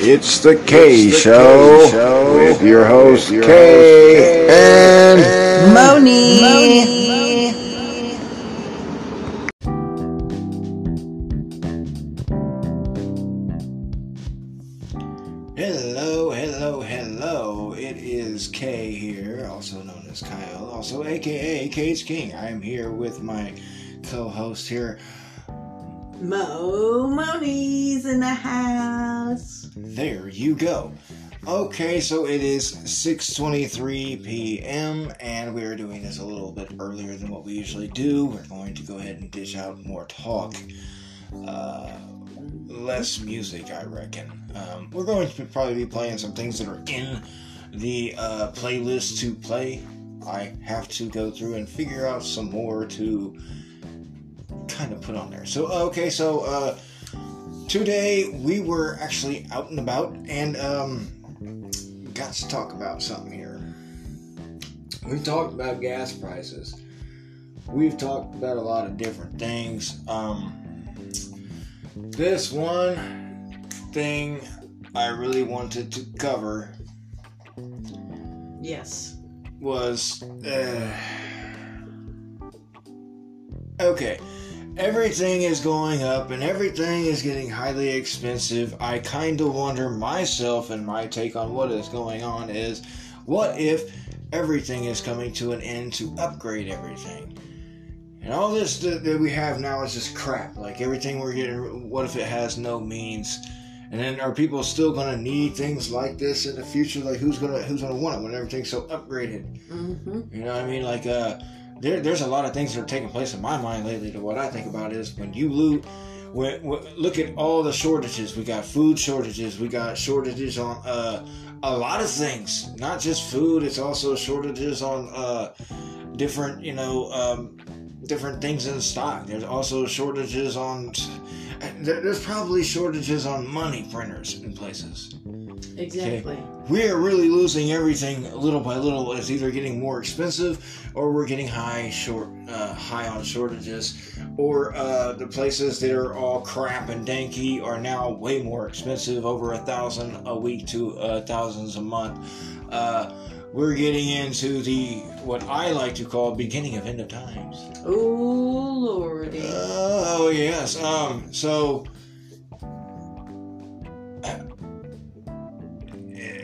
It's the K Show with your host K and Moni. Hello, hello, hello. It is K here, also known as Kyle, also aka Kay's King. I am here with my co-host here. Mo Moni's in the house. There you go. Okay, so it is 6:23 p.m. and we are doing this a little bit earlier than what we usually do. We're going to go ahead and dish out more talk. Uh, less music, I reckon. Um, we're going to probably be playing some things that are in the uh, playlist to play. I have to go through and figure out some more to kind of put on there. So, okay, so uh, today we were actually out and about and um, got to talk about something here. We've talked about gas prices. We've talked about a lot of different things. Um, this one thing I really wanted to cover Yes. was uh, okay. Everything is going up and everything is getting highly expensive. I kind of wonder myself and my take on what is going on is what if everything is coming to an end to upgrade everything? And all this that, that we have now is just crap. Like everything we're getting, what if it has no means? And then are people still gonna need things like this in the future? Like who's gonna who's gonna want it when everything's so upgraded? Mm-hmm. You know what I mean? Like uh, there there's a lot of things that are taking place in my mind lately. To what I think about is when you loot. When, when, look at all the shortages. We got food shortages. We got shortages on uh, a lot of things. Not just food. It's also shortages on uh, different, you know, um, different things in stock. There's also shortages on. There's probably shortages on money printers in places. Exactly. We are really losing everything little by little. It's either getting more expensive, or we're getting high short, uh, high on shortages, or uh, the places that are all crap and danky are now way more expensive, over a thousand a week to uh, thousands a month. Uh, we're getting into the what I like to call beginning of end of times. Oh lordy. Oh yes. Um. So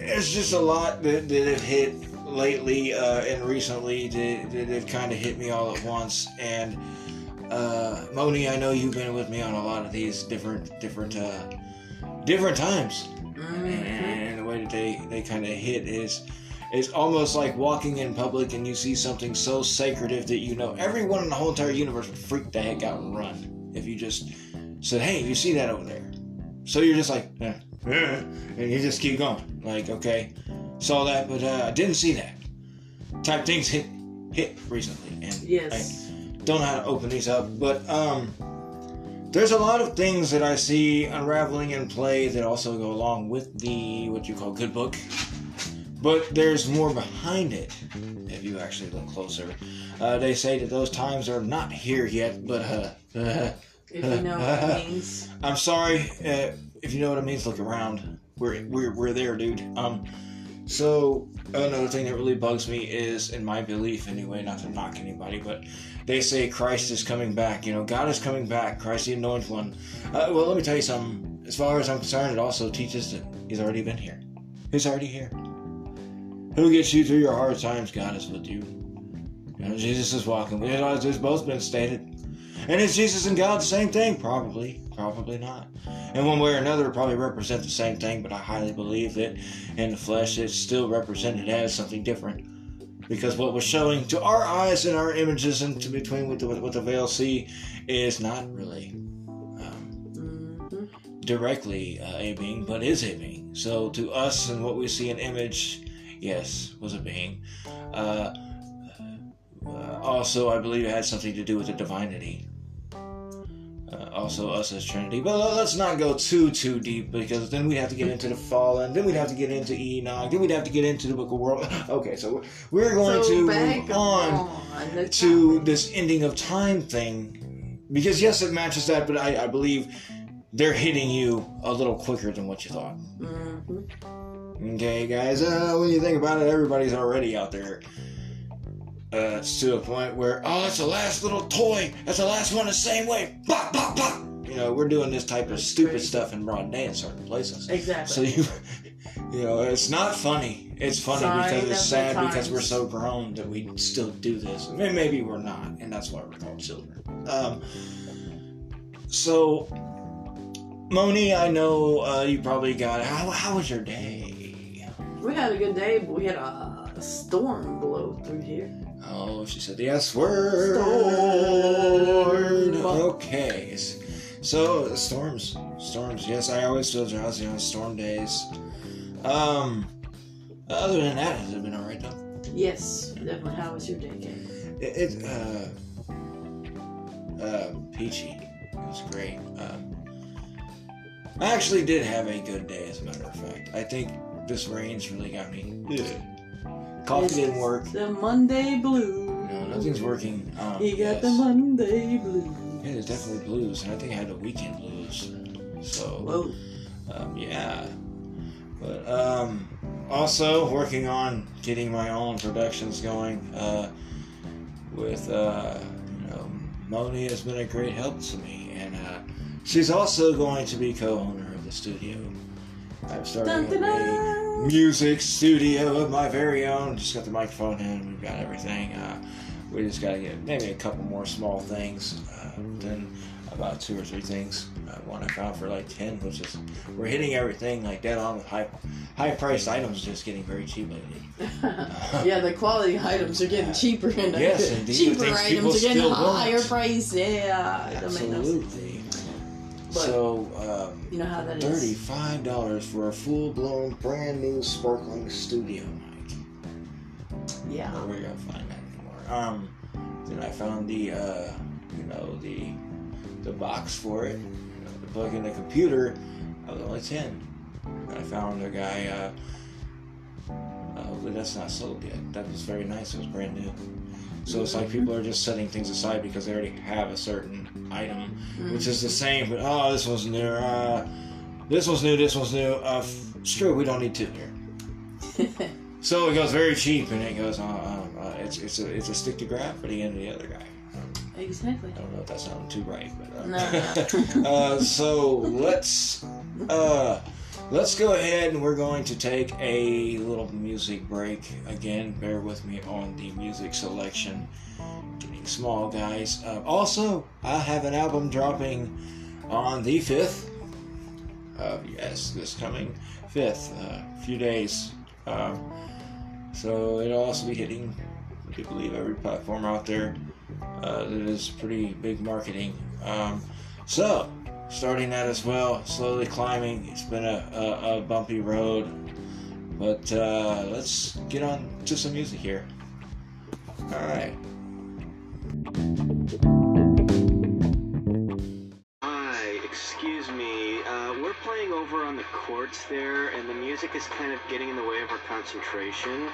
it's just a lot that, that have hit lately uh, and recently that, that have kind of hit me all at once. And uh, Moni, I know you've been with me on a lot of these different different uh, different times, Mhm. and the way that they they kind of hit is. It's almost like walking in public and you see something so sacred that you know everyone in the whole entire universe would freak the heck out and run if you just said, "Hey, you see that over there?" So you're just like, eh, eh, and you just keep going. Like, okay, saw that, but uh, I didn't see that. Type things hit hit recently, and Yes. I don't know how to open these up, but um, there's a lot of things that I see unraveling in play that also go along with the what you call good book. But there's more behind it if you actually look closer. Uh, they say that those times are not here yet, but uh, If you know what it means. I'm sorry uh, if you know what it means. Look around. We're we're we're there, dude. Um, so another thing that really bugs me is, in my belief anyway, not to knock anybody, but they say Christ is coming back. You know, God is coming back. Christ, the Anointed One. Uh, well, let me tell you something. As far as I'm concerned, it also teaches that He's already been here. He's already here. Who gets you through your hard times? God is with you. You know, Jesus is walking. It's both been stated. And is Jesus and God the same thing? Probably. Probably not. In one way or another, probably represent the same thing, but I highly believe that in the flesh it's still represented as something different. Because what was showing to our eyes and our images and to between what the, what the veil see is not really um, directly uh, a being, but is a being. So to us and what we see in image, yes, was a being. Uh, uh, also, I believe it had something to do with the divinity. Uh, also, us as Trinity. But let- let's not go too too deep because then we'd have to get into the fallen. Then we'd have to get into Enoch. Then we'd have to get into the Book of World. Okay, so we're going So to move on the to this ending of time thing because yes it matches that but i, I believe they're hitting you a little quicker than what you thought. Mm-hmm. Okay, guys, uh, when you think about it, everybody's already out there. Uh, it's to a point where, oh, that's the last little toy. That's the last one the same way. Bop, bop, bop. You know, we're doing this type of stupid crazy. stuff in broad day in certain places. Exactly. So you, you know, it's not funny. It's funny Sign because it's the sad because we're so grown that we still do this. May- Maybe we're not, and that's why we're called children. Um, so, Moni, I know uh, you probably got. How, how was your day? We had a good day, but we had a storm blow through here. Oh, she said the S word. Storm. Okay. So storms, storms. Yes, I always feel drowsy on storm days. Um, other than that, has it been alright though? Yes, definitely. How was your day, Kate? It, it uh, uh, peachy. It was great. Um, I actually did have a good day, as a matter of fact. I think this rain's really got me. Coffee It's didn't work. The Monday blues. No, nothing's working. Um, You got yes. the Monday blues. Yeah, there's definitely blues, and I think I had the weekend blues. So, Whoa. um, yeah. But um, also working on getting my own productions going. Uh, with uh, you know, Moni has been a great help to me, and uh, she's also going to be co-owner of the studio. I've started Dun, dun, a dun. Music studio of my very own. Just got the microphone in, we've got everything. Uh, we just got to get maybe a couple more small things, uh, then about two or three things. Uh, one I found for like ten, which is we're hitting everything like dead on with high, high priced items, just getting very cheap lately. yeah, the quality items are getting cheaper and Yes, cheaper items are getting higher price. Yeah, that makes no sense. Absolutely. But- so, um, You know how that thirty-five dollars for a full-blown, brand new, sparkling studio mic. Yeah. Where are we gonna find that anymore? Um, then I found the, uh, you know, the the box for it, you know, to plug in the computer. I was only ten. I found a guy. Uh, uh, hopefully that's not sold yet. That was very nice. It was brand new. So it's like people are just setting things aside because they already have a certain item, which is the same. But oh, this one's new. Uh, this one's new. This one's new. Uh, f- screw. it, We don't need two here. So it goes very cheap, and it goes. Uh, uh, uh, it's it's a it's a stick to grab for the end of the other guy. exactly. I don't know if that sounded too right, but uh, No, uh, so let's uh, let's go ahead and we're going to take a little music break. Again, bear with me on the music selection. Getting small, guys. Uh, also, I have an album dropping on the fifth. Uh, yes, this coming fifth, a few days. Um, so it'll also be hitting, I believe, every platform out there. Uh, that is pretty big marketing. Um, so, starting that as well, slowly climbing. It's been a, a, a bumpy road, but uh, let's get on to some music here. All right. Hi, excuse me. Uh, we're playing over on the courts there, and the music is kind of getting in the way of our concentration.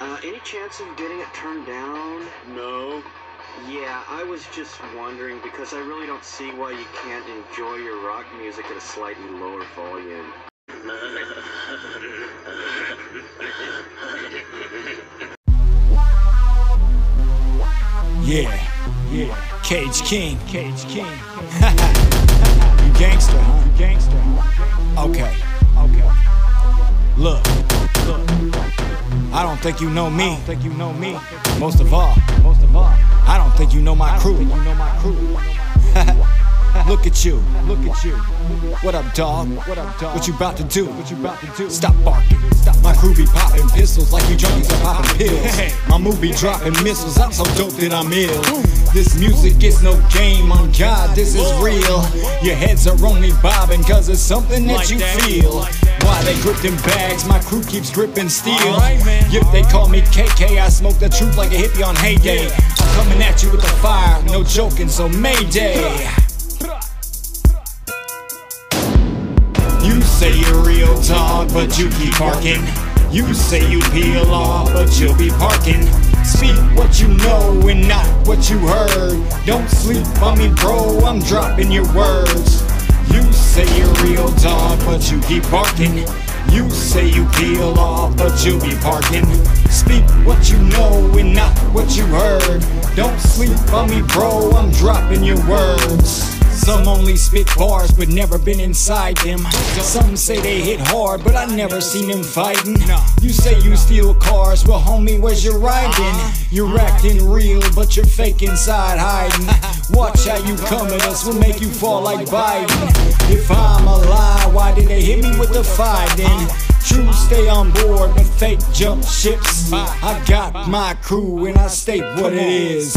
Uh, any chance of getting it turned down? No. Yeah, I was just wondering because I really don't see why you can't enjoy your rock music at a slightly lower volume. Yeah, yeah. Cage King. Cage King. you gangster, huh? You gangster, huh? Okay. Okay. Look, look. I don't think you know me. I don't think you know me. Most of all, most of all. I don't think you know my crew. Look at you, look at you. What up, dog? What up, dog? What you about to do? What you about to do? Stop barking. Stop. My crew be popping pistols like you junkies are popping pills. My movie dropping missiles. I'm so dope that I'm ill. This music is no game. On God, this is real. Your heads are only bobbing cause it's something that you feel. Why they grip them bags? My crew keeps gripping steel. If they call me KK, I smoke the truth like a hippie on heyday. I'm coming at you with the fire, no joking, so Mayday. Say you're real talk, but you keep barking. You say you peel off, but you'll be parking. Speak what you know and not what you heard. Don't sleep on me, bro, I'm dropping your words. You say you're real dog, but you keep barking. You say you peel off, but you be parking. Speak what you know and not what you heard. Don't sleep on me, bro, I'm dropping your words. Some only spit bars, but never been inside them. Some say they hit hard, but I never seen them fighting. You say you steal cars, well, homie, where's your riding? You're acting real, but you're fake inside hiding. Watch how you come at us, we'll make you fall like Biden. If I'm a lie, why did they hit me with the five then? True stay on board, but fake jump ships. I got my crew and I state what it is.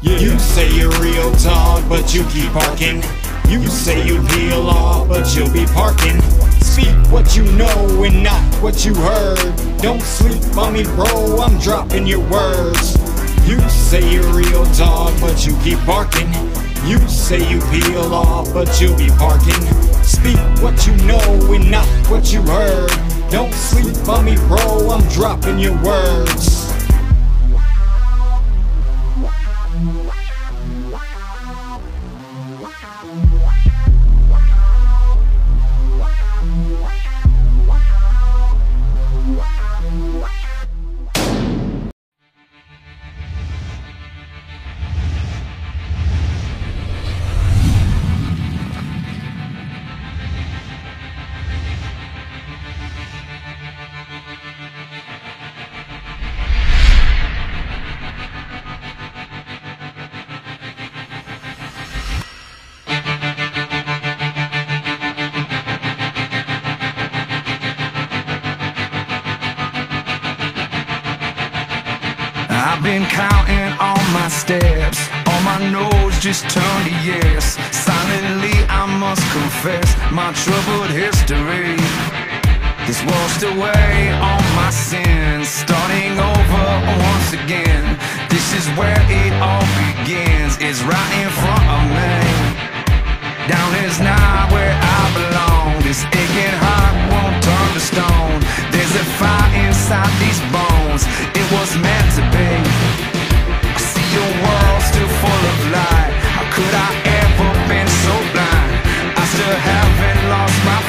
You say you're real dog, but you keep barking. You say you peel off, but you'll be parking. Speak what you know and not what you heard. Don't sleep on me, bro, I'm dropping your words. You say you're real dog, but you keep barking. You say you peel off, but you'll be parking. Speak what you know and not what you heard. Don't sleep on me, bro, I'm dropping your words. Confess my troubled history. This washed away all my sins, starting over once again. This is where it all begins. It's right in front of me. Down is not where I belong. This aching heart won't turn to stone. There's a fire inside these bones. It was meant to be. I see your world still full of light. How could I lost my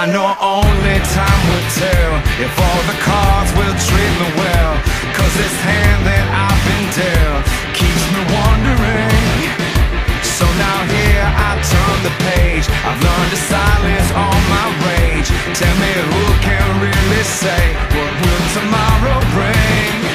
I know only time will tell if all the cards will treat me well. Cause this hand that I've been dealt keeps me wondering. So now here I turn the page. I've learned to silence all my rage. Tell me who can really say what will tomorrow bring?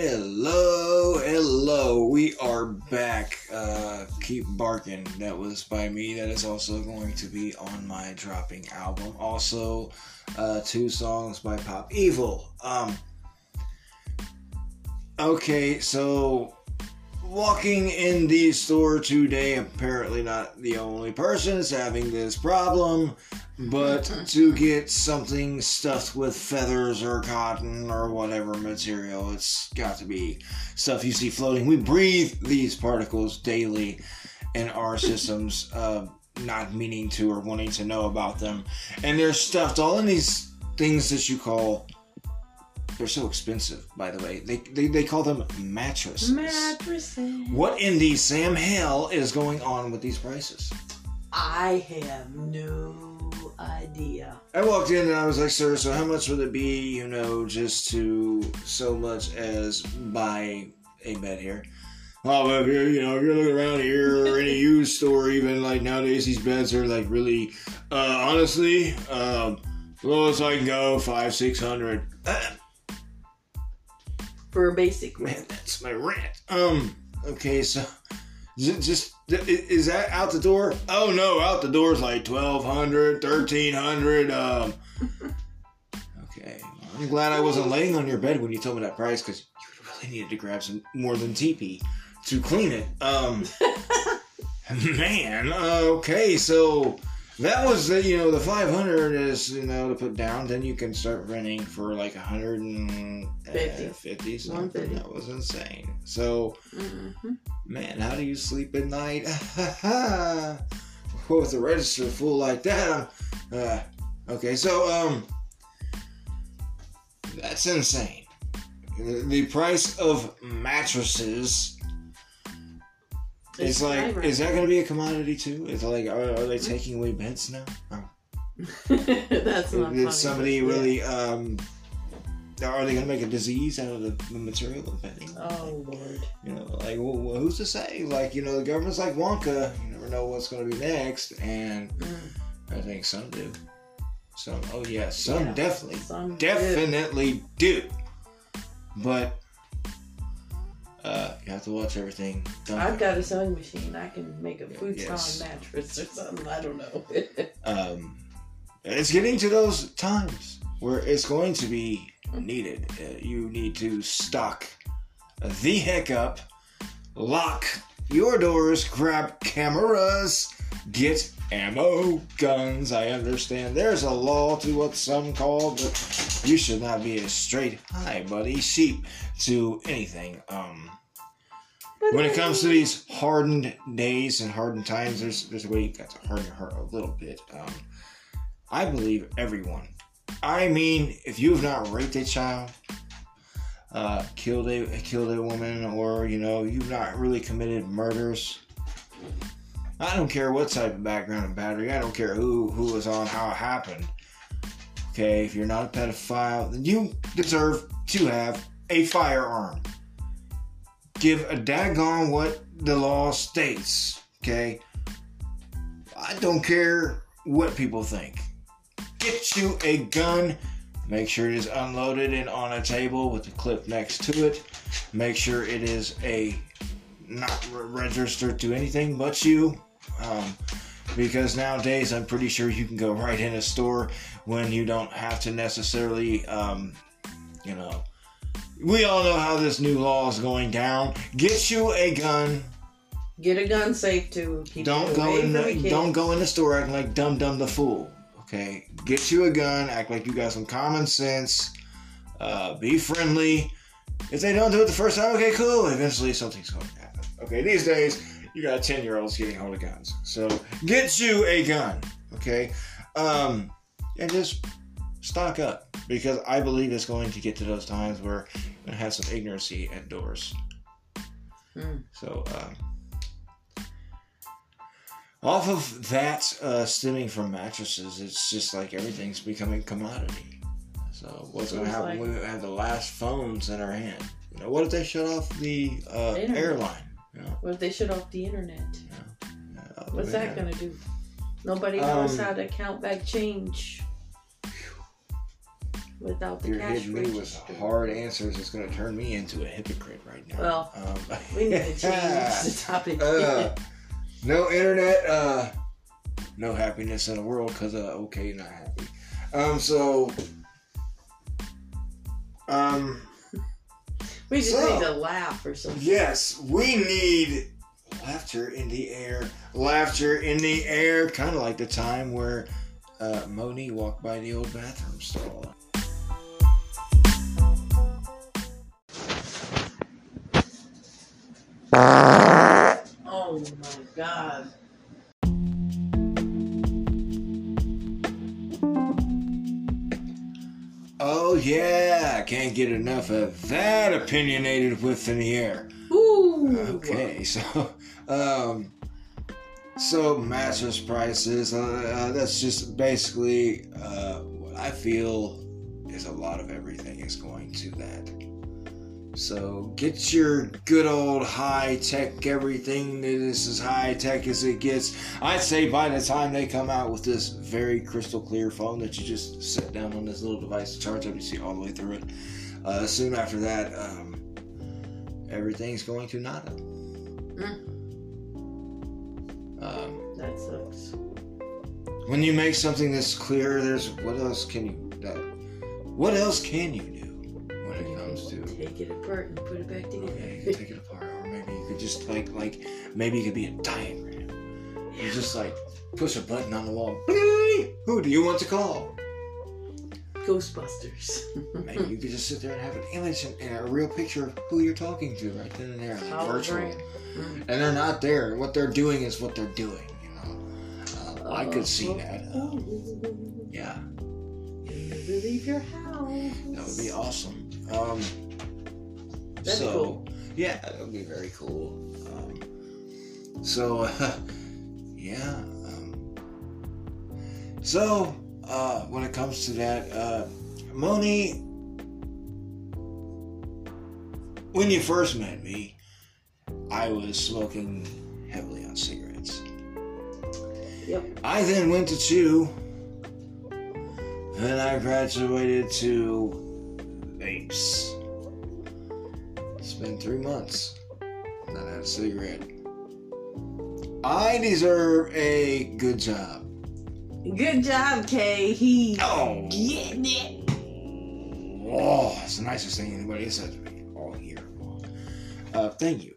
Hello, hello. We are back. Uh, Keep Barking. That was by me. That is also going to be on my dropping album. Also, uh, two songs by Pop Evil. Um, okay, so walking in the store today, apparently not the only person is having this problem, but to get something stuffed with feathers or cotton or whatever material, it's got to be stuff you see floating. We breathe these particles daily in our systems, uh, not meaning to or wanting to know about them. And they're stuffed all in these things that you call. They're so expensive, by the way. They, they, they call them mattresses. Mattresses. What in the Sam hell is going on with these prices? I have no idea. I walked in and I was like, sir, so how much would it be, you know, just to so much as buy a bed here? Oh, well, if you're, you know, if you're looking around here or any used store, even like nowadays, these beds are like really, uh, honestly, um, lowest I can go, five, six hundred. Uh, For a basic man, that's my rent. Um, okay, so just is that out the door? Oh no, out the door is like 1200 1300 Um, okay, I'm glad I wasn't laying on your bed when you told me that price because you really needed to grab some more than TP to clean it. Um, man, okay, so that was the you know the 500 is you know to put down. Then you can start renting for like 150 Fifty. something. 150. That was insane. So hmm man, how do you sleep at night? With a register full like that, uh, okay. So um, that's insane. The price of mattresses. It's like, is that going to be a commodity too? Is it like, are, are they taking away beds now? Oh. That's not Did somebody really? Um, are they going to make a disease out of the, the material of bedding? Oh lord. You know, like well, who's to say? Like you know, the government's like Wonka. You never know what's going to be next, and Mm. I think some do. Some, oh yeah, some Yeah, definitely, some do. definitely do. But uh, you have to watch everything. Don't I've got a sewing machine. I can make a futon Yes. mattress or something. I don't know. um, it's getting to those times where it's going to be needed. Uh, you need to stock the heck up, lock your doors, grab cameras, get ammo, guns. I understand there's a law to what some call, but you should not be a straight hi, buddy, sheep to anything. Um, when it comes to these hardened days and hardened times, there's there's a way you got to harden your heart a little bit. Um, I believe everyone. I mean, if you have not raped a child, uh, killed a killed a woman, or you know you've not really committed murders, I don't care what type of background and battery. I don't care who who was on, how it happened. Okay, if you're not a pedophile, then you deserve to have a firearm. Give a daggone what the law states. Okay, I don't care what people think. Get you a gun. Make sure it is unloaded and on a table with a clip next to it. Make sure it is a not registered to anything but you. Um, because nowadays, I'm pretty sure you can go right in a store when you don't have to necessarily, um, you know. We all know how this new law is going down. Get you a gun. Get a gun safe too. Keep Don't go in the, don't go in the store acting like dumb dumb the fool. Okay, get you a gun. Act like you got some common sense. Uh, be friendly. If they don't do it the first time, okay, cool. Eventually, something's going to happen. Okay, these days you got ten year olds getting hold of guns. So get you a gun. Okay, um, and just stock up because I believe it's going to get to those times where you're gonna have some ignorancy at doors. Hmm. So. Um, off of that, uh, stemming from mattresses, it's just like everything's becoming commodity. So what's going to happen like- when we have the last phones in our hand? You know, what if they shut off the uh, airline? You know, What if they shut off the internet? What's that gonna do? Nobody knows Um, how to count back change. Without the You're cash hitting me with register. hard answers. It's going to turn me into a hypocrite right now. Well, um, We need to change the topic. uh, no internet, uh, no happiness in the world because, uh, okay, not happy. Um, so, um, we just so- need to laugh or something. yes, we need laughter in the air. Laughter in the air, kind of like the time where uh, Moni walked by the old bathroom stall. Oh my god. Oh yeah, I can't get enough of that opinionated whiff in the air. Ooh. Okay, so um, so mattress prices. Uh, uh, that's just basically uh, what I feel is a lot of everything is going to that. So get your good old high tech everything that is as high tech as it gets. I'd say by the time they come out with this very crystal clear phone that you just sit down on this little device to charge up, you see all the way through it. Uh, soon after that, um, everything's going to nada. Um, That sucks. when you make something this clear, there's what else can you? That, what else can you do Take it apart and put it back Yeah, you together. could take it apart, or maybe you could just like like maybe it could be a diagram. You just like push a button on the wall. Who do you want to call? Ghostbusters. Maybe you could just sit there and have an image and, and a real picture of who you're talking to right then and there, like virtual. And they're not there. What they're doing is what they're doing. You know, uh, I could see that. Uh, yeah, leave your house. that would be awesome. Um, That'd be so cool. yeah, that would be very cool. Um, so yeah. Um, so uh, when it comes to that, uh, Moni, when you first met me, I was smoking heavily on cigarettes. Yep. I then went to chew, Then I graduated to vapes. It's been three months. Not had a cigarette. I deserve a good job. Good job, Kay. He Oh, getting it. oh, it's the nicest thing anybody has said to me all year. Uh, thank you.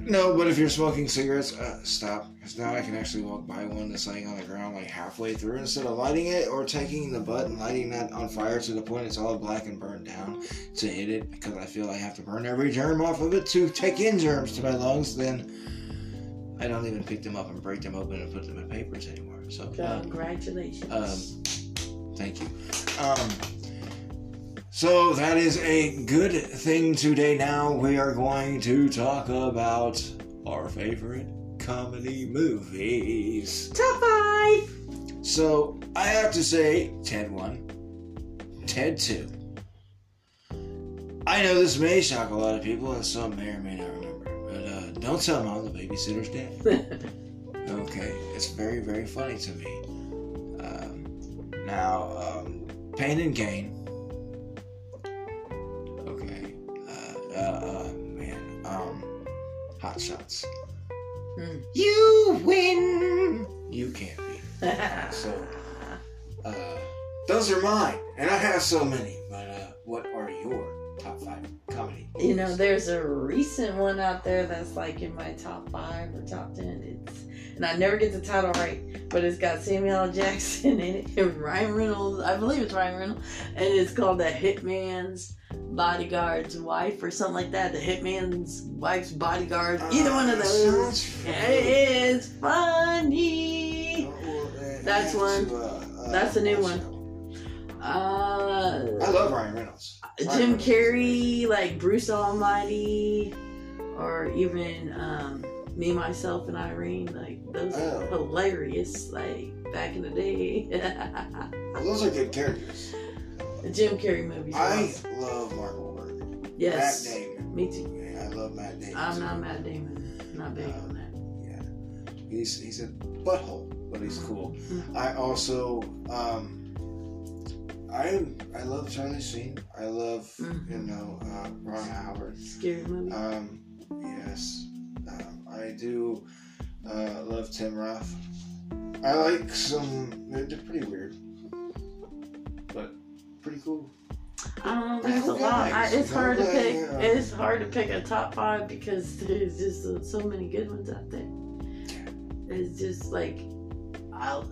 No, but if you're smoking cigarettes, uh, stop. Because now I can actually walk by one that's laying on the ground like halfway through instead of lighting it or taking the butt and lighting that on fire to the point it's all black and burned down to hit it because I feel I have to burn every germ off of it to take in germs to my lungs. Then I don't even pick them up and break them open and put them in papers anymore. So, Congratulations. um, thank you. Um, so that is a good thing today. Now we are going to talk about our favorite comedy movies. Top five. So I have to say, Ted 1, Ted 2. I know this may shock a lot of people, and some may or may not remember, but uh, don't tell mom the babysitter's dead. Okay, it's very, very funny to me. Um, now, um, Pain and Gain. Uh, man, um, Hot Shots. Hmm. You win. You can't be. So, uh, those are mine, and I have so many. But uh, what are your top five comedy? You know, there's a recent one out there that's like in my top five or top ten. It's and I never get the title right, but it's got Samuel L. Jackson in it and Ryan Reynolds. I believe it's Ryan Reynolds, and it's called The Hitman's Bodyguard's Wife or something like that. The Hitman's Wife's Bodyguard. Either one of Uh, those. sounds It's funny. familiar. That's have one. to, uh, uh, That's a new one. Uh, I love Ryan Reynolds. Ryan Jim Carrey, like Bruce Almighty, or even um, me, myself, and Irene. Like those Oh. are hilarious. Like back in the day. Well, those are good characters. The Jim Carrey movies. I awesome. love Mark Wahlberg. yes, Matt Damon. me too. Yeah, I love Matt Damon. I'm too. not Matt Damon. Not big on that. Yeah, he's he's a butthole, but he's cool. Mhm. I also um, I I love Charlie Sheen. I love Mhm. you know uh, Ron Howard. Scary movie. Um, yes, um, I do uh, love Tim Roth. I like some. They're, they're pretty weird, pretty cool. I don't know. There's a lot. I, it's so hard to pick. yeah. It's hard to pick a top five because there's just so, so many good ones out there. It's just like I'll.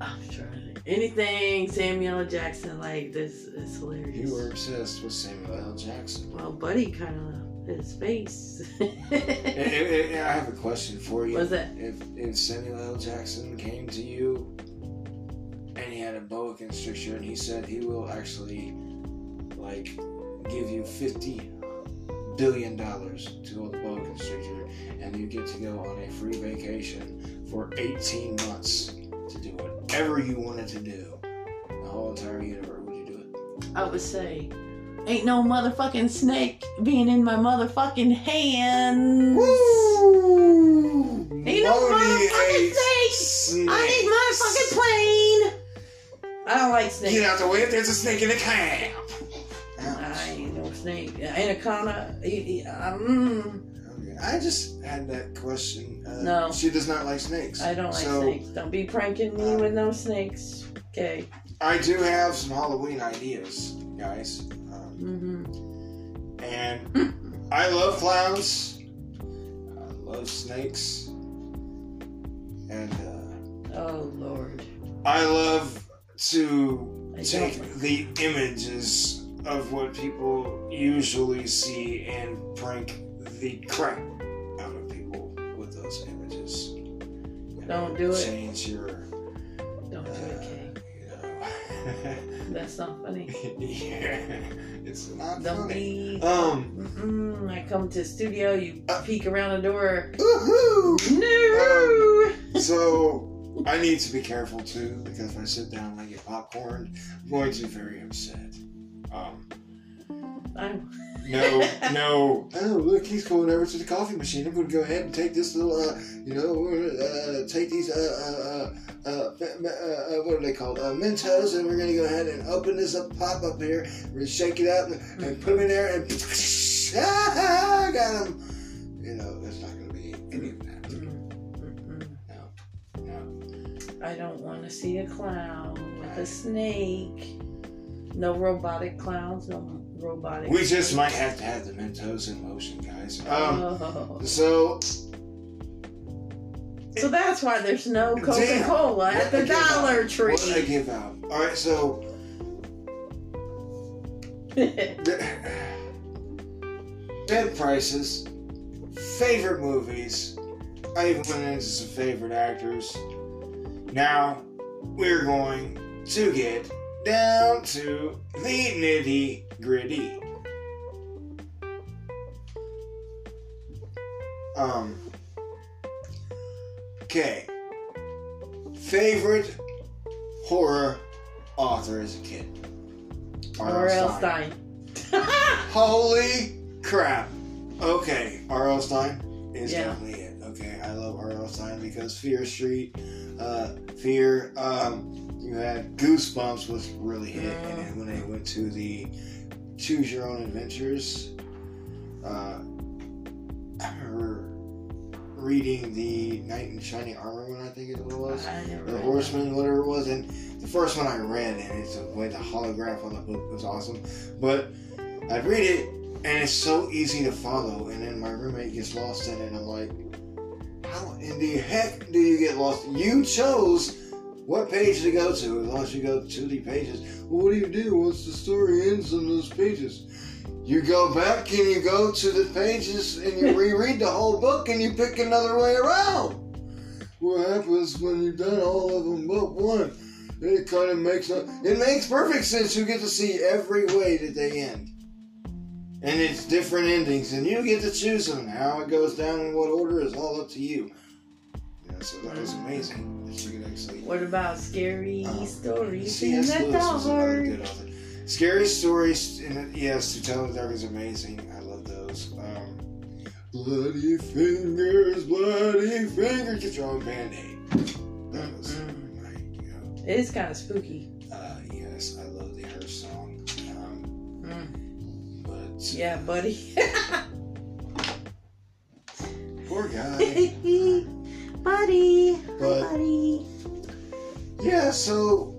I'm trying to anything Samuel L. Jackson like this is hilarious. You were obsessed with Samuel L. Jackson. Well, Buddy kind of his face. I- I- I I have a question for you. What's that? If if Samuel L. Jackson came to you boa constrictor and he said he will actually like give you fifty billion dollars to hold the boa constrictor and you get to go on a free vacation for eighteen months to do whatever you wanted to do. The whole entire universe, would you do it? I would say, ain't no motherfucking snake being in my motherfucking hands. Woo! Ain't no motherfucking ate snake. I need motherfucking plane. I don't like snakes. Get out the way! If there's a snake in the camp. I ain't no snake. Anaconda. um, Okay. I just had that question. Uh, No. she does not like snakes. I don't like so snakes. Don't be pranking me with no snakes. Okay. I do have some Halloween ideas, guys. Um, Mm-hmm. and I love clowns. I love snakes. And uh, Oh Lord. I love to take the images of what people usually see and prank the crap out of people with those images. You Don't do it. Change your, Don't do it, Kay. you know. That's not funny. yeah, it's not Don't funny. be. Um, I come to the studio. You Uh. peek around the door. woohoo! No. So I need to be careful too because if I sit down and I get popcorn, I'm going to be very upset. Um, I'm. No, no. Oh, look, he's going over to the coffee machine. I'm going to go ahead and take this little, uh, you know, uh, take these, uh, uh, uh, uh, uh, what are they called? Uh, Mentos, and we're going to go ahead and open this up, pop up here. We're going to shake it up and, and put them in there, and ah, got him. You know, I don't want to see a clown with a snake. No robotic clowns. No robotic. We just might have to have the Mentos in motion, guys. Um, Oh. so So that's why there's no Coca Cola at the Dollar out? Tree. What did I give out? All right, so bed prices, favorite movies. I even went into some favorite actors. Now we're going to get down to the nitty gritty. Um. Okay. Favorite horror author as a kid. R.L. Stine. Holy crap. Okay, R.L. Stine is Yeah. definitely because Fear Street, uh, Fear, um, you had Goosebumps was really hit, and then when they went to the Choose Your Own Adventures, uh, I remember reading the Knight in Shining Armor one, I think it was. The Horseman, whatever it was, and the first one I read, and it's the way the holograph on the book was awesome. But I'd read it, and it's so easy to follow, and then my roommate gets lost in it, and I'm like, how in the heck do you get lost? You chose what page to go to, as long as you go to the pages. Well, what do you do once the story ends on those pages? You go back and you go to the pages and you reread the whole book and you pick another way around what happens when you've done all of them but one. It kind of makes a, it makes perfect sense. You get to see every way that they end, and it's different endings, and you get to choose them. How it goes down in what order is all up to you. Yeah, so that was amazing that you could actually. What about scary Um, stories C.S. in the dark? Scary stories, in the, yes, To Tell the Dark is amazing. I love those. Um, bloody fingers, bloody fingers, get your own band aid. That was right, you know. It is kind of spooky. Uh, yes. yes, I love Yeah, buddy. poor guy. buddy. But- buddy. yeah, so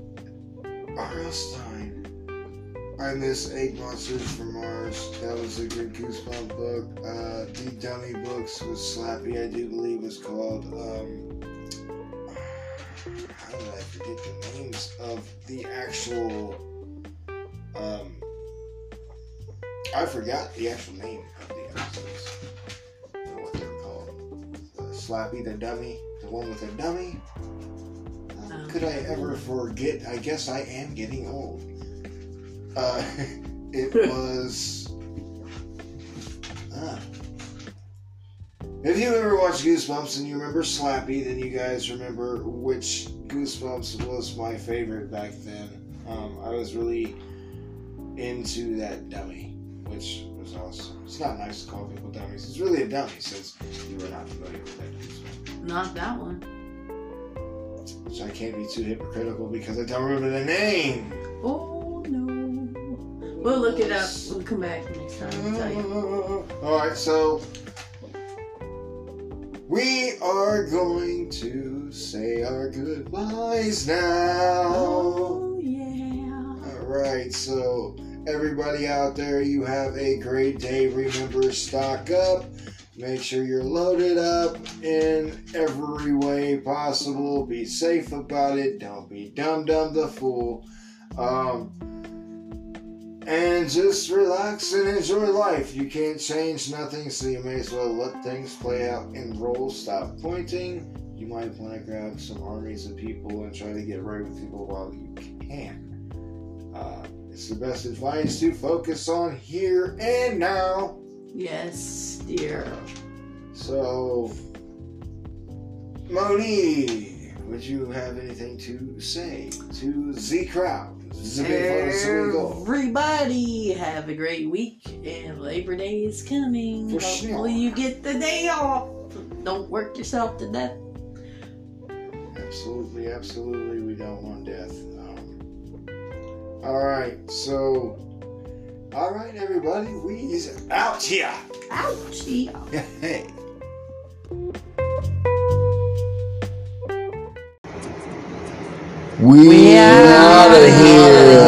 R.L. Stine. I miss Egg Monsters from Mars. That was a good Goosebump book. Uh, the Dummy Books was Slappy, I do believe, was called. Um, how did I forget the names of the actual? Um, I forgot the actual name of the episodes. I what they were called. Uh, Slappy the Dummy, the one with the dummy. Uh, Oh. Could I ever forget? I guess I am getting old. Uh, it was. Ah. If you ever watched Goosebumps and you remember Slappy, then you guys remember which Goosebumps was my favorite back then. Um, I was really into that dummy, which was awesome. It's not nice to call people dummies. It's really a dummy since you were not familiar with that Goosebumps. Not that one. Which I can't be too hypocritical because I don't remember the name. Oh no. We'll look it up. We'll come back next time and tell you. Alright, so we are going to say our goodbyes now. Oh yeah. Alright, so everybody out there, you have a great day. Remember, stock up. Make sure you're loaded up in every way possible. Be safe about it. Don't be dumb dumb the fool. Um, and just relax and enjoy life. You can't change nothing, so you may as well let things play out and roll. Stop pointing. You might want to grab some armies of people and try to get right with people while you can. Uh, it's the best advice to focus on here and now. Yes, dear. So, Moni, would you have anything to say to the crowd? The big fun, so we go. Everybody have a great week and Labor Day is coming. For Hopefully sure. you get the day off. Don't work yourself to death. Absolutely, absolutely, we don't want death. All right, so, all right, everybody, we's out here. Ouchie. Hey. We, We out of here.